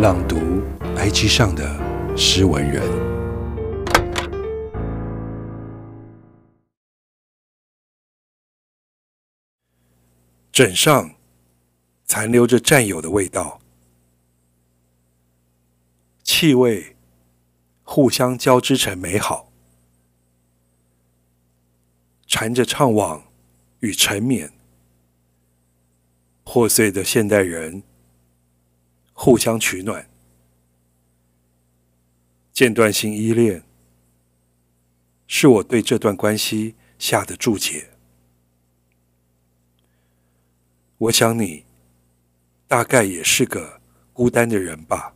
朗读 IG 上的诗文人，枕上残留着战友的味道，气味互相交织成美好，缠着怅惘与沉眠，破碎的现代人。互相取暖，间断性依恋，是我对这段关系下的注解。我想你大概也是个孤单的人吧。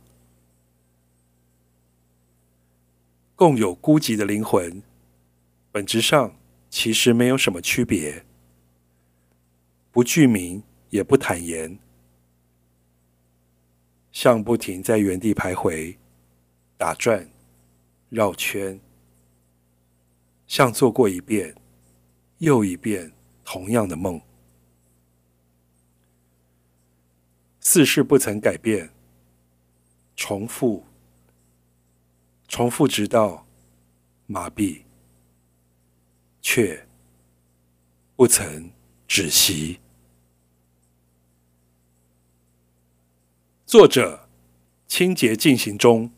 共有孤寂的灵魂，本质上其实没有什么区别，不具名也不坦言。像不停在原地徘徊、打转、绕圈，像做过一遍又一遍同样的梦，似是不曾改变，重复，重复直到麻痹，却不曾止息。作者：清洁进行中。